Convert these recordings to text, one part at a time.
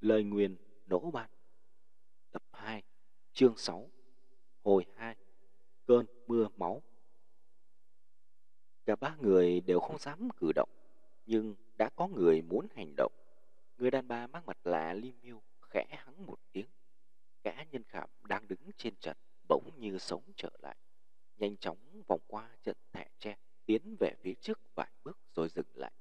Lời nguyền nổ ban Tập 2 Chương 6 Hồi 2 Cơn mưa máu. Cả ba người đều không dám cử động, Nhưng đã có người muốn hành động. Người đàn bà mang mặt lạ Limiu khẽ hắng một tiếng. Gã nhân khảm đang đứng trên trận bỗng như sống trở lại. Nhanh chóng vòng qua trận thẻ tre, Tiến về phía trước vài bước rồi dừng lại.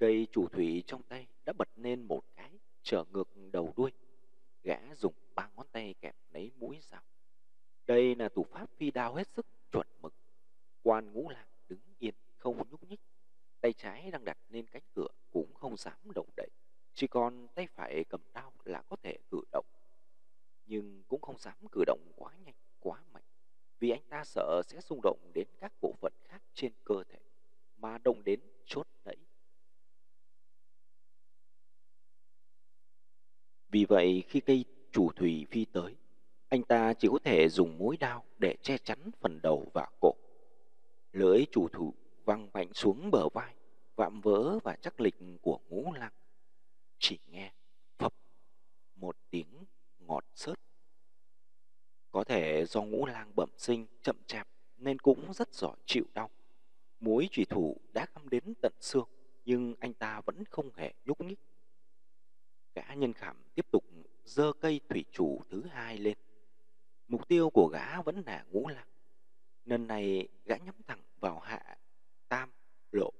Cây chủ thủy trong tay đã bật lên một cái, trở ngược đầu đuôi. Gã dùng ba ngón tay kẹp lấy mũi dao. Đây là thủ pháp phi đao hết sức chuẩn mực. Quan ngũ lạc đứng yên, không nhúc nhích. Tay trái đang đặt lên cánh cửa cũng không dám động đậy. Chỉ còn tay phải cầm đao là có thể cử động. Nhưng cũng không dám cử động quá nhanh, quá mạnh. Vì anh ta sợ sẽ xung động đến các bộ phận khác trên cơ thể. Mà động đến chốt đẩy Vì vậy khi cây chủ thủy phi tới, anh ta chỉ có thể dùng mũi đao để che chắn phần đầu và cổ. Lưỡi chủ thủ văng mạnh xuống bờ vai, vạm vỡ và chắc lịch của ngũ lăng. Chỉ nghe phập một tiếng ngọt sớt. Có thể do ngũ lang bẩm sinh chậm chạp nên cũng rất giỏi chịu đau. Mũi trùy thủ đã găm đến tận xương, nhưng anh ta vẫn không hề nhúc nhích. Gã nhân khảm tiếp tục dơ cây thủy chủ thứ hai lên. Mục tiêu của gã vẫn là ngũ lăng Lần này, gã nhắm thẳng vào hạ tam lộ.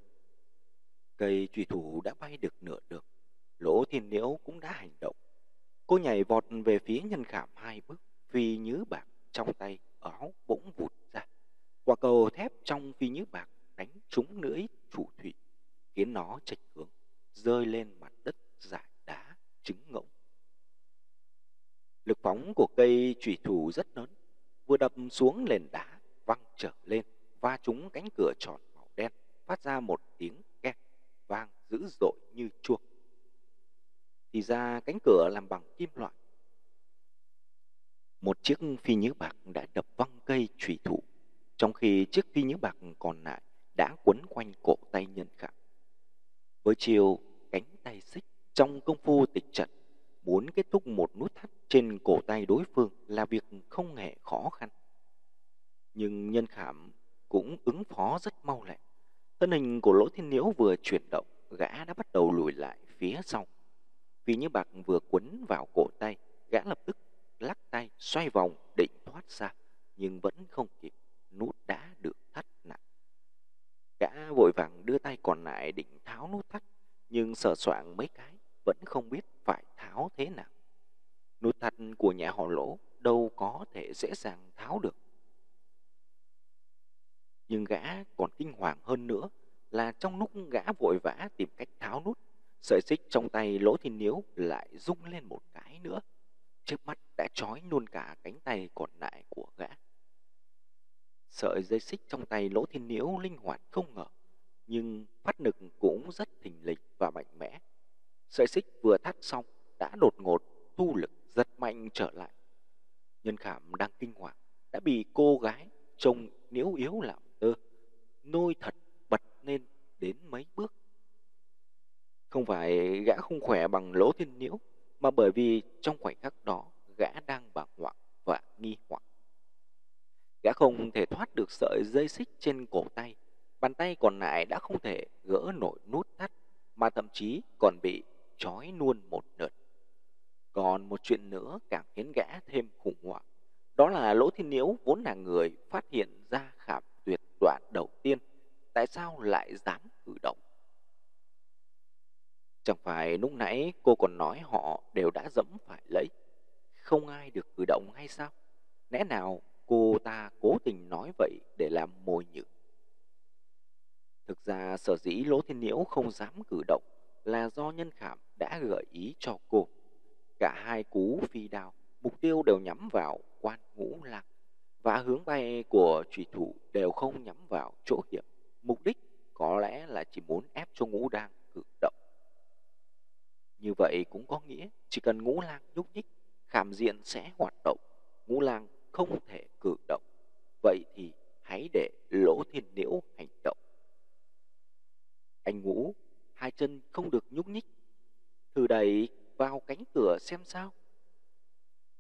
Cây thủy thủ đã bay được nửa đường. Lỗ thiên liễu cũng đã hành động. Cô nhảy vọt về phía nhân khảm hai bước, phi nhứ bạc trong tay, áo bỗng vụt ra. Quả cầu thép trong phi nhứ bạc đánh trúng lưỡi chủ thủy, khiến nó chệch hướng, rơi lên mặt đất dài trứng ngỗng. Lực phóng của cây chủy thủ rất lớn, vừa đập xuống nền đá, văng trở lên, va trúng cánh cửa tròn màu đen, phát ra một tiếng két vang dữ dội như chuông. Thì ra cánh cửa làm bằng kim loại. Một chiếc phi nhứ bạc đã đập văng cây chủy thủ, trong khi chiếc phi nhứ bạc còn lại đã quấn quanh cổ tay nhân khảm. Với chiều cánh tay xích trong công phu tịch trận, muốn kết thúc một nút thắt trên cổ tay đối phương là việc không hề khó khăn. Nhưng nhân khảm cũng ứng phó rất mau lẹ. Thân hình của lỗ thiên nhiễu vừa chuyển động, gã đã bắt đầu lùi lại phía sau. Vì như bạc vừa quấn vào cổ tay, gã lập tức lắc tay xoay vòng định thoát ra, nhưng vẫn không kịp, nút đã được thắt nặng. Gã vội vàng đưa tay còn lại định tháo nút thắt, nhưng sợ soạn mấy cái vẫn không biết phải tháo thế nào. Nút thắt của nhà họ lỗ đâu có thể dễ dàng tháo được. Nhưng gã còn kinh hoàng hơn nữa là trong lúc gã vội vã tìm cách tháo nút, sợi xích trong tay lỗ thiên niếu lại rung lên một cái nữa. Trước mắt đã trói luôn cả cánh tay còn lại của gã. Sợi dây xích trong tay lỗ thiên niếu linh hoạt không ngờ, nhưng phát lực cũng rất thình lình và mạnh mẽ. Sợi xích vừa thắt xong đã đột ngột thu lực rất mạnh trở lại. Nhân khảm đang kinh hoàng đã bị cô gái trông nhiễu yếu làm tơ nôi thật bật lên đến mấy bước. Không phải gã không khỏe bằng lỗ thiên nhiễu mà bởi vì trong khoảnh khắc đó gã đang bàng hoàng và nghi hoặc. Gã không thể thoát được sợi dây xích trên cổ tay, bàn tay còn lại đã không thể gỡ nổi nút thắt mà thậm chí còn bị trói luôn một lượt còn một chuyện nữa càng khiến gã thêm khủng hoảng. Đó là Lỗ Thiên Nhiễu vốn là người phát hiện ra khảm tuyệt đoạn đầu tiên. Tại sao lại dám cử động? Chẳng phải lúc nãy cô còn nói họ đều đã dẫm phải lấy. Không ai được cử động hay sao? Lẽ nào cô ta cố tình nói vậy để làm mồi nhử? Thực ra sở dĩ Lỗ Thiên Nhiễu không dám cử động là do nhân khảm đã gợi ý cho cô. Cả hai cú phi đao, mục tiêu đều nhắm vào quan ngũ lăng và hướng bay của trùy thủ đều không nhắm vào chỗ hiểm. Mục đích có lẽ là chỉ muốn ép cho ngũ đang cử động. Như vậy cũng có nghĩa chỉ cần ngũ lang nhúc nhích, khảm diện sẽ hoạt động, ngũ lang không thể cử động. Vậy thì hãy để lỗ thiên liễu hành động. Anh ngũ hai chân không được nhúc nhích. từ đây vào cánh cửa xem sao.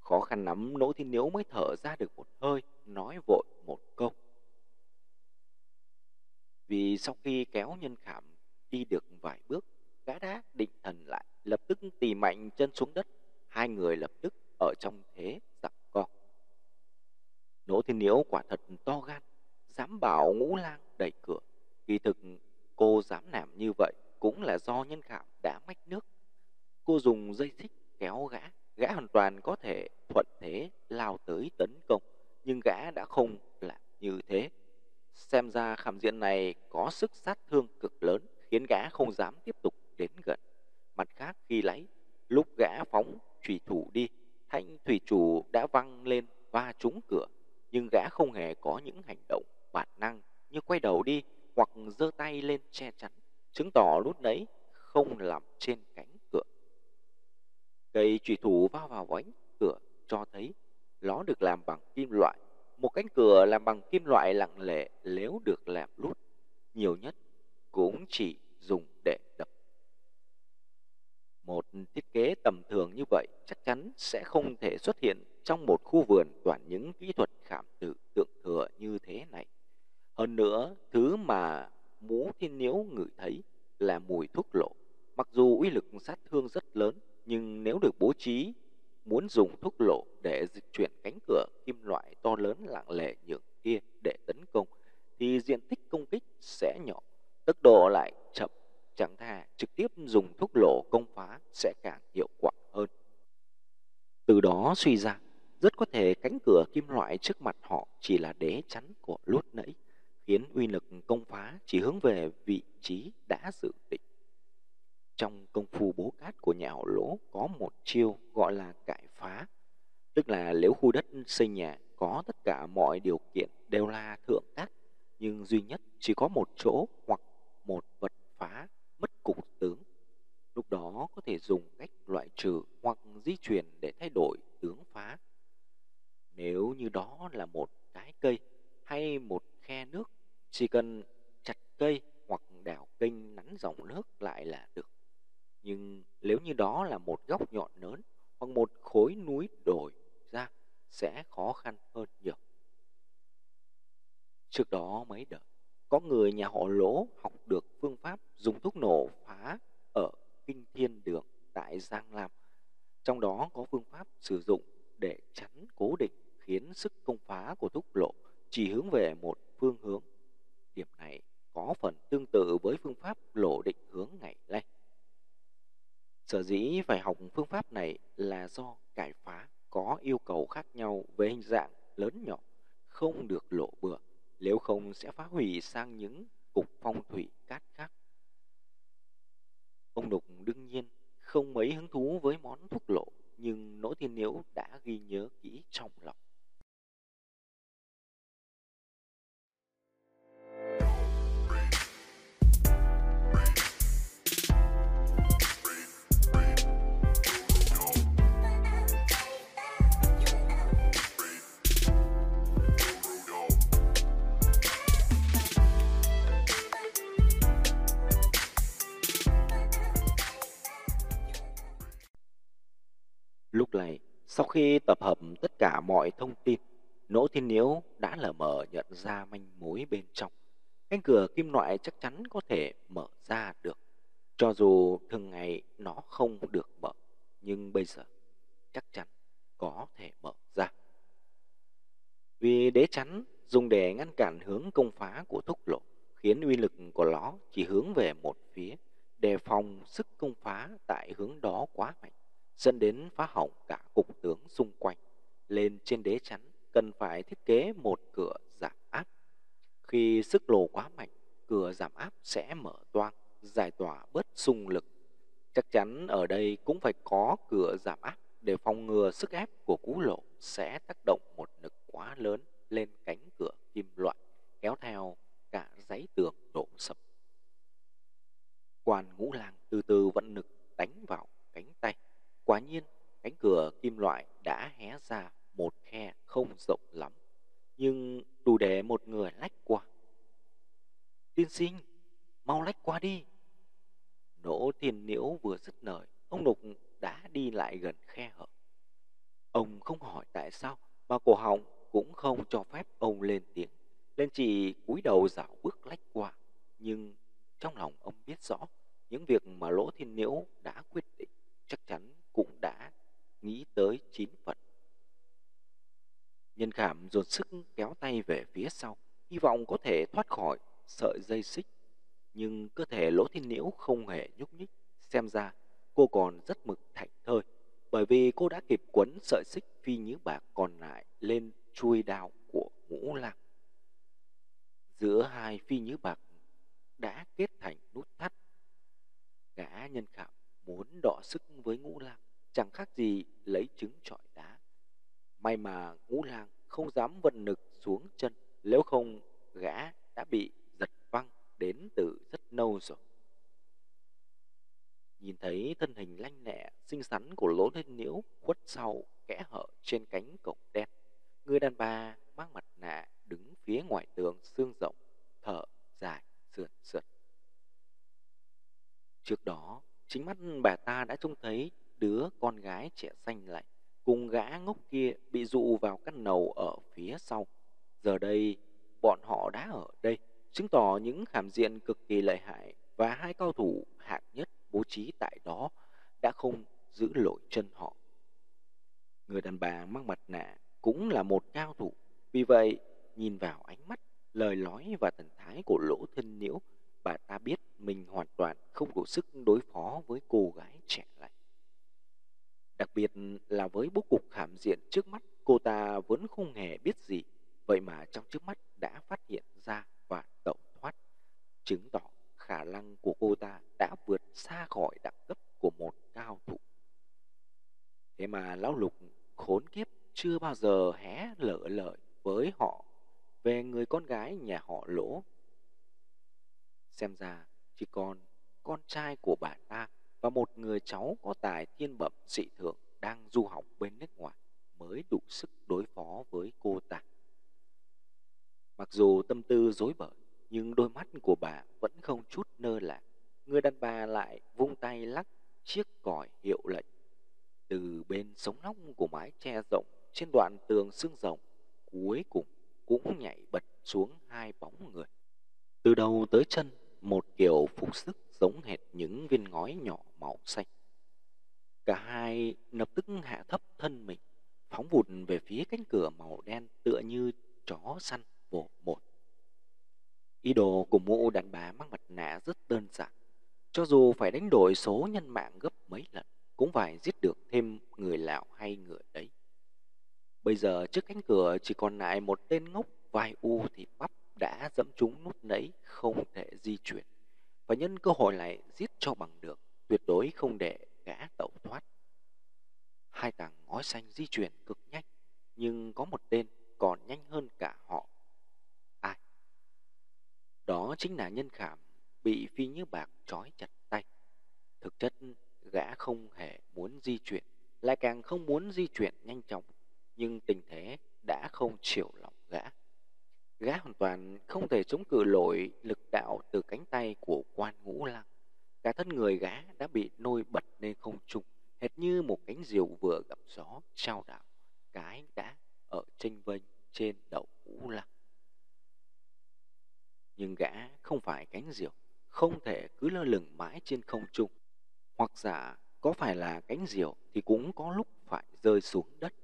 Khó khăn lắm Nỗ Thiên Niếu mới thở ra được một hơi, nói vội một câu. Vì sau khi kéo nhân khảm đi được vài bước, gã đã định thần lại, lập tức tì mạnh chân xuống đất. Hai người lập tức ở trong thế giặc co. Nỗ Thiên Niếu quả thật to gan, dám bảo ngũ lang đẩy cửa. Kỳ thực cô dám làm như vậy cũng là do nhân khảm đã mách nước. Cô dùng dây xích kéo gã, gã hoàn toàn có thể thuận thế lao tới tấn công, nhưng gã đã không làm như thế. Xem ra khảm diện này có sức sát thương cực lớn, khiến gã không dám tiếp tục đến gần. Mặt khác khi lấy, lúc gã phóng thủy thủ đi, thanh thủy chủ đã văng lên va trúng cửa, nhưng gã không hề có những hành động bản năng như quay đầu đi hoặc giơ tay lên che chắn, chứng tỏ lúc nấy không nằm trên cánh. Cây trùy thủ va vào vánh cửa cho thấy nó được làm bằng kim loại. Một cánh cửa làm bằng kim loại lặng lẽ nếu được làm lút, nhiều nhất cũng chỉ dùng để đập. Một thiết kế tầm thường như vậy chắc chắn sẽ không thể xuất hiện trong một khu vườn toàn những kỹ thuật khảm tự tượng thừa như thế này. Hơn nữa, thứ mà mũ thiên nhiễu ngửi thấy là mùi thuốc lộ. Mặc dù uy lực sát thương rất lớn, nhưng nếu được bố trí muốn dùng thuốc lộ để dịch chuyển cánh cửa kim loại to lớn lặng lẽ nhường kia để tấn công, thì diện tích công kích sẽ nhỏ, tốc độ lại chậm, chẳng thà trực tiếp dùng thuốc lộ công phá sẽ càng hiệu quả hơn. Từ đó suy ra, rất có thể cánh cửa kim loại trước mặt họ chỉ là đế chắn của lúc nãy, khiến uy lực công phá chỉ hướng về vị trí đã dự định. Trong công phu bố cát của nhà họ lỗ có một chiêu gọi là cải phá, tức là nếu khu đất xây nhà có tất cả mọi điều kiện đều là thượng cát, nhưng duy nhất chỉ có một chỗ hoặc một vật phá mất cục tướng. Lúc đó có thể dùng cách loại trừ hoặc di chuyển để thay đổi tướng phá. Nếu như đó là một cái cây hay một khe nước, chỉ cần chặt cây hoặc đào kênh nắn dòng nước lại là. Nhưng nếu như đó là một góc nhọn lớn hoặc một khối núi đồi ra sẽ khó khăn hơn nhiều. Trước đó mấy đợt, có người nhà họ lỗ học được phương pháp dùng thuốc nổ phá ở Kinh Thiên Đường tại Giang Lam. Trong đó có phương pháp sử dụng để chắn cố định khiến sức công phá của thuốc lộ chỉ hướng về một phương hướng. Điểm này có phần tương tự với phương pháp lộ định hướng ngày nay. Sở dĩ phải học phương pháp này là do cải phá có yêu cầu khác nhau về hình dạng lớn nhỏ, không được lộ bừa, nếu không sẽ phá hủy sang những cục phong thủy cát khác. Ông Đục đương nhiên không mấy hứng thú với món thuốc lộ, nhưng nỗi thiên nhiễu đã ghi nhớ kỹ trong lòng. Sau khi tập hợp tất cả mọi thông tin, Nỗ Thiên Niếu đã lờ mờ nhận ra manh mối bên trong. Cánh cửa kim loại chắc chắn có thể mở ra được. Cho dù thường ngày nó không được mở, nhưng bây giờ chắc chắn có thể mở ra. Vì đế chắn dùng để ngăn cản hướng công phá của thúc lộ, khiến uy lực của nó chỉ hướng về một phía, đề phòng sức công phá tại hướng đó quá mạnh dẫn đến phá hỏng cả cục tướng xung quanh. Lên trên đế chắn cần phải thiết kế một cửa giảm áp. Khi sức lồ quá mạnh, cửa giảm áp sẽ mở toang, giải tỏa bớt xung lực. Chắc chắn ở đây cũng phải có cửa giảm áp để phòng ngừa sức ép của cú lộ sẽ tác động một lực quá lớn lên cánh cửa kim loại, kéo theo cả giấy tường đổ sập. Quan ngũ lang từ từ vận lực đánh vào cánh tay. Quả nhiên, cánh cửa kim loại đã hé ra một khe không rộng lắm, nhưng đủ để một người lách qua. Tiên sinh, mau lách qua đi. Nỗ thiên liễu vừa dứt lời, ông lục đã đi lại gần khe hở. Ông không hỏi tại sao, mà cổ họng cũng không cho phép ông lên tiếng. Lên chỉ cúi đầu dạo bước lách qua. Nhưng trong lòng ông biết rõ, những việc mà Lỗ Thiên Nhiễu đã quyết định chắc chắn cũng đã nghĩ tới chín phần. Nhân khảm dồn sức kéo tay về phía sau, hy vọng có thể thoát khỏi sợi dây xích. Nhưng cơ thể Lỗ Thiên Nhiễu không hề nhúc nhích, xem ra cô còn rất mực thảnh thơi, bởi vì cô đã kịp quấn sợi xích phi nhứ bạc còn lại lên chui đao của ngũ lăng. Giữa hai phi nhứ bạc đã kết thành nút thắt. Gã nhân khảm muốn đọ sức với ngũ lang, chẳng khác gì lấy trứng trọi đá. May mà ngũ lang không dám vận lực xuống chân, nếu không gã đã bị giật văng đến từ rất lâu rồi. Nhìn thấy thân hình lanh lẹ, xinh xắn của lỗ lên nhiễu khuất sau kẽ hở trên cánh cổng đen. Người đàn bà mang mặt nạ đứng phía ngoài tường xương rộng, thở dài, sườn sượt. Trước đó, chính mắt bà ta đã trông thấy đứa con gái trẻ xanh lại cùng gã ngốc kia bị dụ vào căn nầu ở phía sau. Giờ đây, bọn họ đã ở đây, chứng tỏ những khảm diện cực kỳ lợi hại và hai cao thủ hạng nhất bố trí tại đó đã không giữ lỗi chân họ. Người đàn bà mang mặt nạ cũng là một cao thủ, vì vậy nhìn vào ánh mắt, lời nói và thần thái của lỗ thân nhiễu, bà ta biết mình hoàn toàn không đủ sức đối phó với cô gái trẻ này. Đặc biệt là với bố cục khảm diện trước mắt, cô ta vẫn không hề biết gì, vậy mà trong trước mắt đã phát hiện ra và tẩu thoát, chứng tỏ khả năng của cô ta đã vượt xa khỏi đẳng cấp của một cao thủ. Thế mà lão lục khốn kiếp chưa bao giờ hé lỡ lời với họ về người con gái nhà họ lỗ. Xem ra chỉ còn con trai của bà ta và một người cháu có tài thiên bẩm dị thượng đang du học bên nước ngoài mới đủ sức đối phó với cô ta. Mặc dù tâm tư dối bời, nhưng đôi mắt của bà vẫn không chút nơ là. Người đàn bà lại vung tay lắc chiếc còi hiệu lệnh. Từ bên sống nóc của mái che rộng trên đoạn tường xương rộng, cuối cùng cũng nhảy bật xuống hai bóng người. Từ đầu tới chân, một kiểu phục sức giống hệt những viên ngói nhỏ màu xanh. Cả hai lập tức hạ thấp thân mình, phóng vụt về phía cánh cửa màu đen tựa như chó săn vồ một. Ý đồ của mụ đàn bà mang mặt nạ rất đơn giản. Cho dù phải đánh đổi số nhân mạng gấp mấy lần, cũng phải giết được thêm người lão hay người đấy. Bây giờ trước cánh cửa chỉ còn lại một tên ngốc vai u thịt bắp đã dẫm trúng nút nấy không thể di chuyển. Và nhân cơ hội này giết cho bằng được, tuyệt đối không để gã tẩu thoát. Hai tàng ngói xanh di chuyển cực nhanh, nhưng có một tên còn nhanh hơn cả họ ai đó chính là nhân khảm bị phi như bạc trói chặt tay. Thực chất, gã không hề muốn di chuyển, lại càng không muốn di chuyển nhanh chóng, nhưng tình thế đã không chịu lòng gã. Gã hoàn toàn không thể chống cự nổi lực đạo từ cánh tay của quan ngũ lăng. Cả thân người gã đã bị nôi bật lên không trung, hệt như một cánh diều vừa gặp gió trao đảo, cái đã ở tranh vênh trên đầu ngũ lăng nhưng gã không phải cánh diều, không thể cứ lơ lửng mãi trên không trung. Hoặc giả có phải là cánh diều thì cũng có lúc phải rơi xuống đất.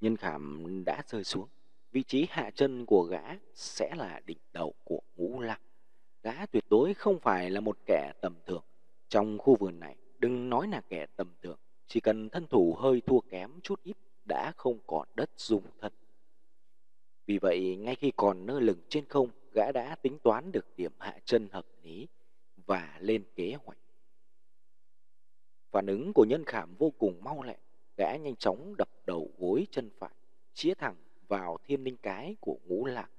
Nhân khảm đã rơi xuống, vị trí hạ chân của gã sẽ là đỉnh đầu của ngũ lăng. Gã tuyệt đối không phải là một kẻ tầm thường. Trong khu vườn này, đừng nói là kẻ tầm thường, chỉ cần thân thủ hơi thua kém chút ít đã không còn đất dùng thân. Vì vậy, ngay khi còn nơ lửng trên không, gã đã tính toán được điểm hạ chân hợp lý và lên kế hoạch. Phản ứng của nhân khảm vô cùng mau lẹ, gã nhanh chóng đập đầu gối chân phải, chĩa thẳng vào thiên linh cái của ngũ lạc.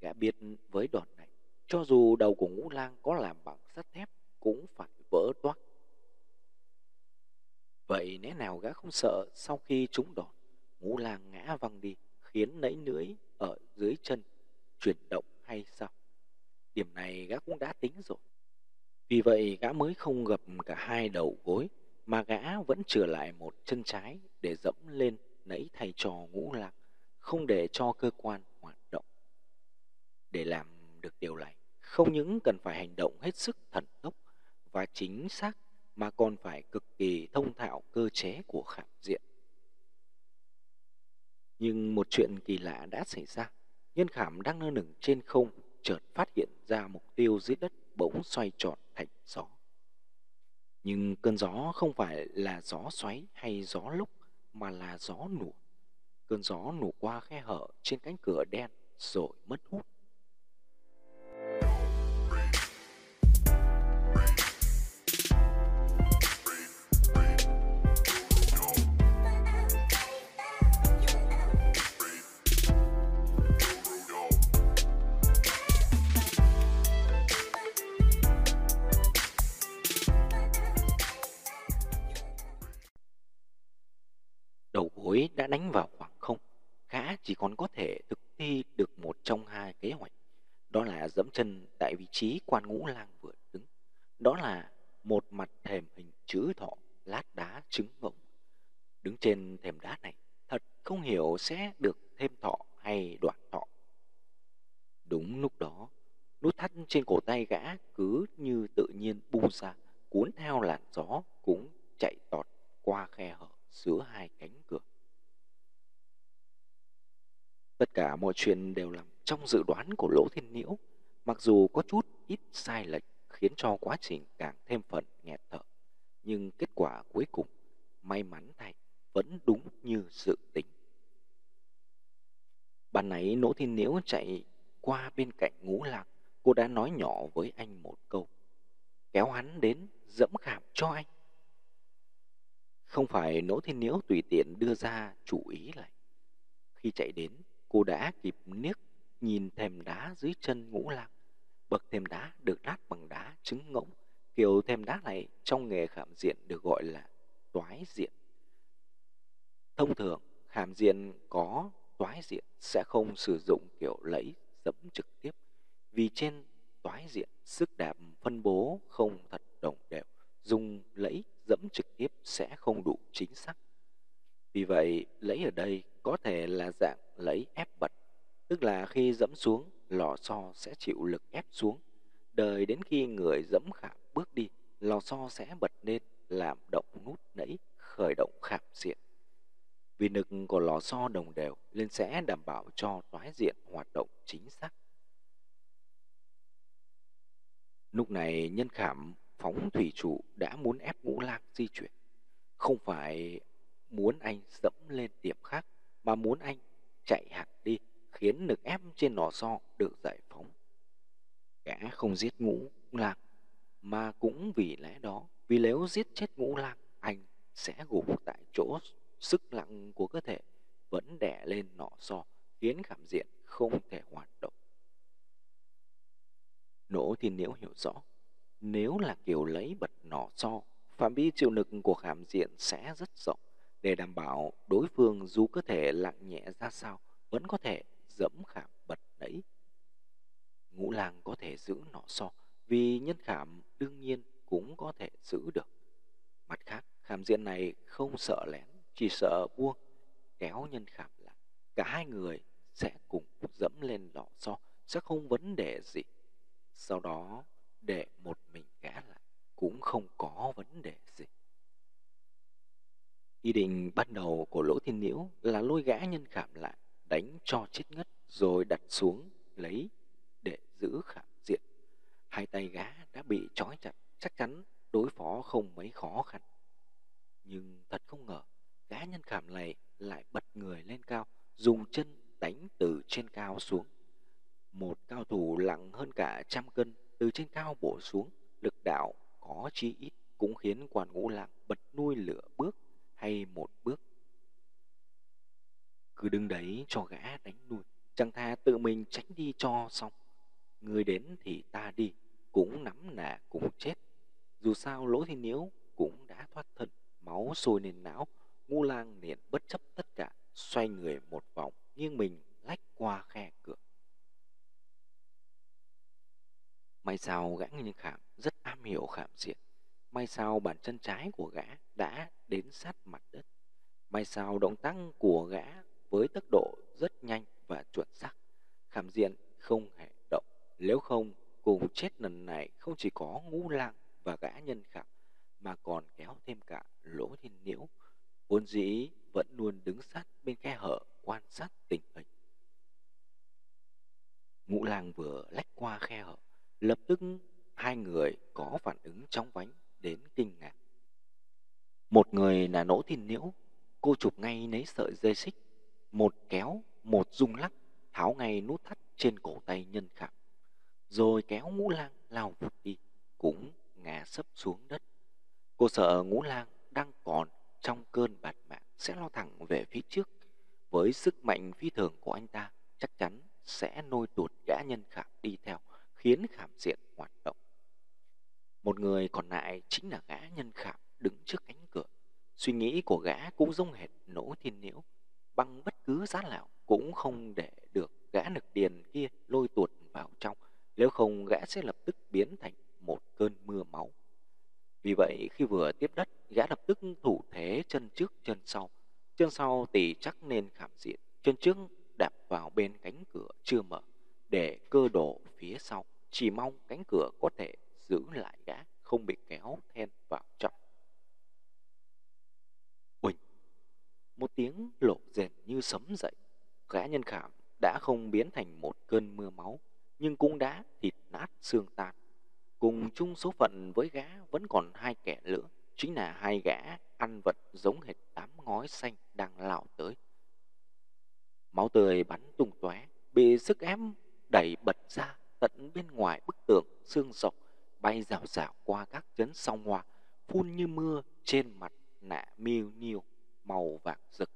Gã biết với đòn này, cho dù đầu của ngũ lang có làm bằng sắt thép cũng phải vỡ toác. Vậy lẽ nào gã không sợ sau khi trúng đòn, ngũ lang ngã văng đi, khiến nẫy nưỡi ở dưới chân chuyển động hay sao? Điểm này gã cũng đã tính rồi. Vì vậy gã mới không gập cả hai đầu gối mà gã vẫn trở lại một chân trái để dẫm lên nẫy thay cho ngũ lạc, không để cho cơ quan hoạt động. Để làm được điều này, không những cần phải hành động hết sức thần tốc và chính xác mà còn phải cực kỳ thông thạo cơ chế của khảm diện. Nhưng một chuyện kỳ lạ đã xảy ra. Nhân khảm đang nơ nửng trên không, chợt phát hiện ra mục tiêu dưới đất bỗng xoay tròn thành gió. Nhưng cơn gió không phải là gió xoáy hay gió lúc, mà là gió nủa. Cơn gió nổ qua khe hở trên cánh cửa đen rồi mất hút. Đầu gối đã đánh vào chỉ còn có thể thực thi được một trong hai kế hoạch. Đó là dẫm chân tại vị trí quan ngũ lang vừa đứng. Đó là một mặt thềm hình chữ thọ lát đá trứng ngỗng. Đứng trên thềm đá này, thật không hiểu sẽ được thêm thọ hay đoạn thọ. Đúng lúc đó, nút thắt trên cổ tay gã cứ như tự nhiên bung ra, cuốn theo làn gió cũng chạy tọt qua khe hở giữa hai cánh cửa. Tất cả mọi chuyện đều nằm trong dự đoán của Lỗ Thiên Nhiễu, mặc dù có chút ít sai lệch khiến cho quá trình càng thêm phần nghẹt thở. Nhưng kết quả cuối cùng, may mắn thay, vẫn đúng như dự tính. Ban nãy Lỗ Thiên Nhiễu chạy qua bên cạnh ngũ lạc, cô đã nói nhỏ với anh một câu. Kéo hắn đến dẫm khảm cho anh. Không phải lỗ Thiên Nhiễu tùy tiện đưa ra chủ ý lại. Khi chạy đến, cô đã kịp niếc nhìn thềm đá dưới chân ngũ lạc. Bậc thềm đá được lát bằng đá trứng ngỗng. Kiểu thềm đá này trong nghề khảm diện được gọi là toái diện. Thông thường, khảm diện có toái diện sẽ không sử dụng kiểu lẫy dẫm trực tiếp vì trên toái diện sức đạp phân bố không thật đồng đều dùng lẫy dẫm trực tiếp sẽ không đủ chính xác. Vì vậy, lẫy ở đây có thể là dạng lấy ép bật, tức là khi dẫm xuống, lò xo sẽ chịu lực ép xuống. Đợi đến khi người dẫm khảm bước đi, lò xo sẽ bật lên làm động nút nẫy khởi động khảm diện. Vì lực của lò xo đồng đều nên sẽ đảm bảo cho toái diện hoạt động chính xác. Lúc này nhân khảm phóng thủy trụ đã muốn ép ngũ lang di chuyển. Không phải muốn anh dẫm lên điểm khác, mà muốn anh chạy hẳn đi, khiến lực ép trên nỏ so được giải phóng. Gã không giết ngũ lang, mà cũng vì lẽ đó, vì nếu giết chết ngũ lang, anh sẽ gục tại chỗ sức nặng của cơ thể vẫn đè lên nỏ so, khiến cảm diện không thể hoạt động. Nỗ thiên nếu hiểu rõ, nếu là kiểu lấy bật nỏ so, phạm vi chịu lực của hàm diện sẽ rất rộng để đảm bảo đối phương dù cơ thể lặng nhẹ ra sao vẫn có thể dẫm khảm bật đấy. Ngũ lang có thể giữ nọ so vì nhân khảm đương nhiên cũng có thể giữ được. Mặt khác, khảm diện này không sợ lén, chỉ sợ buông, kéo nhân khảm lại. Cả hai người sẽ cùng dẫm lên lọ so, sẽ không vấn đề gì. Sau đó để một mình gã lại cũng không có vấn đề gì. Ý định ban đầu của Lỗ Thiên Nhiễu là lôi gã nhân khảm lại, đánh cho chết ngất rồi đặt xuống lấy để giữ khảm diện. Hai tay gã đã bị trói chặt, chắc chắn đối phó không mấy khó khăn. Nhưng thật không ngờ, gã nhân khảm này lại bật người lên cao, dùng chân đánh từ trên cao xuống. Một cao thủ nặng hơn cả trăm cân từ trên cao bổ xuống, lực đạo có chi ít cũng khiến quan ngũ lạc bật nuôi lửa bước hay một bước. Cứ đứng đấy cho gã đánh đuổi, chẳng tha tự mình tránh đi cho xong. Người đến thì ta đi, cũng nắm nà cũng chết. Dù sao lỗ thì nhiễu cũng đã thoát thân, máu sôi lên não, ngu lang liền bất chấp tất cả, xoay người một vòng, nghiêng mình lách qua khe cửa. May sao gã nhân khảm rất am hiểu khảm diện, may sao bàn chân trái của gã đã đến sát mặt đất. May sao động tác của gã với tốc độ rất nhanh và chuẩn xác. Khảm diện không hề động. Nếu không, cùng chết lần này không chỉ có ngũ lang và gã nhân khảm, mà còn kéo thêm cả lỗ thiên nhiễu, vốn dĩ vẫn luôn đứng sát bên khe hở quan sát tình hình. Ngũ lang vừa lách qua khe hở, lập tức hai người có phản ứng chóng vánh đến kinh ngạc. Một người là nỗ thiên nhiễu, cô chụp ngay lấy sợi dây xích, một kéo, một rung lắc, tháo ngay nút thắt trên cổ tay nhân khảm, rồi kéo ngũ lang lao vụt đi, cũng ngã sấp xuống đất. Cô sợ ngũ lang đang còn trong cơn bạt mạng sẽ lao thẳng về phía trước. Với sức mạnh phi thường của anh ta, chắc chắn sẽ nôi tuột gã nhân khảm đi theo, khiến khảm diện hoạt động. Một người còn lại chính là gã nhân khảm đứng trước cánh cửa. Suy nghĩ của gã cũng giống hệt nỗ thiên nhiễu. Bằng bất cứ giá nào cũng không để được gã nực điền kia lôi tuột vào trong. Nếu không gã sẽ lập tức biến thành một cơn mưa máu. Vì vậy khi vừa tiếp đất, gã lập tức thủ thế chân trước chân sau. Chân sau thì chắc nên khảm diện, chân trước đạp vào bên cánh cửa chưa mở, để cơ đổ phía sau. Chỉ mong cánh cửa có thể giữ lại gã, không bị kéo then vào trong. Một tiếng lộ rền như sấm dậy. Gã nhân khảm đã không biến thành một cơn mưa máu, nhưng cũng đã thịt nát xương tan. Cùng chung số phận với gã vẫn còn hai kẻ nữa, chính là hai gã ăn vật giống hệt tám ngói xanh đang lao tới. Máu tươi bắn tung tóe, bị sức ép đẩy bật ra tận bên ngoài bức tường xương sọc bay rào rào qua các chấn song hoa, phun như mưa trên mặt nạ miêu nhiêu màu vàng rực.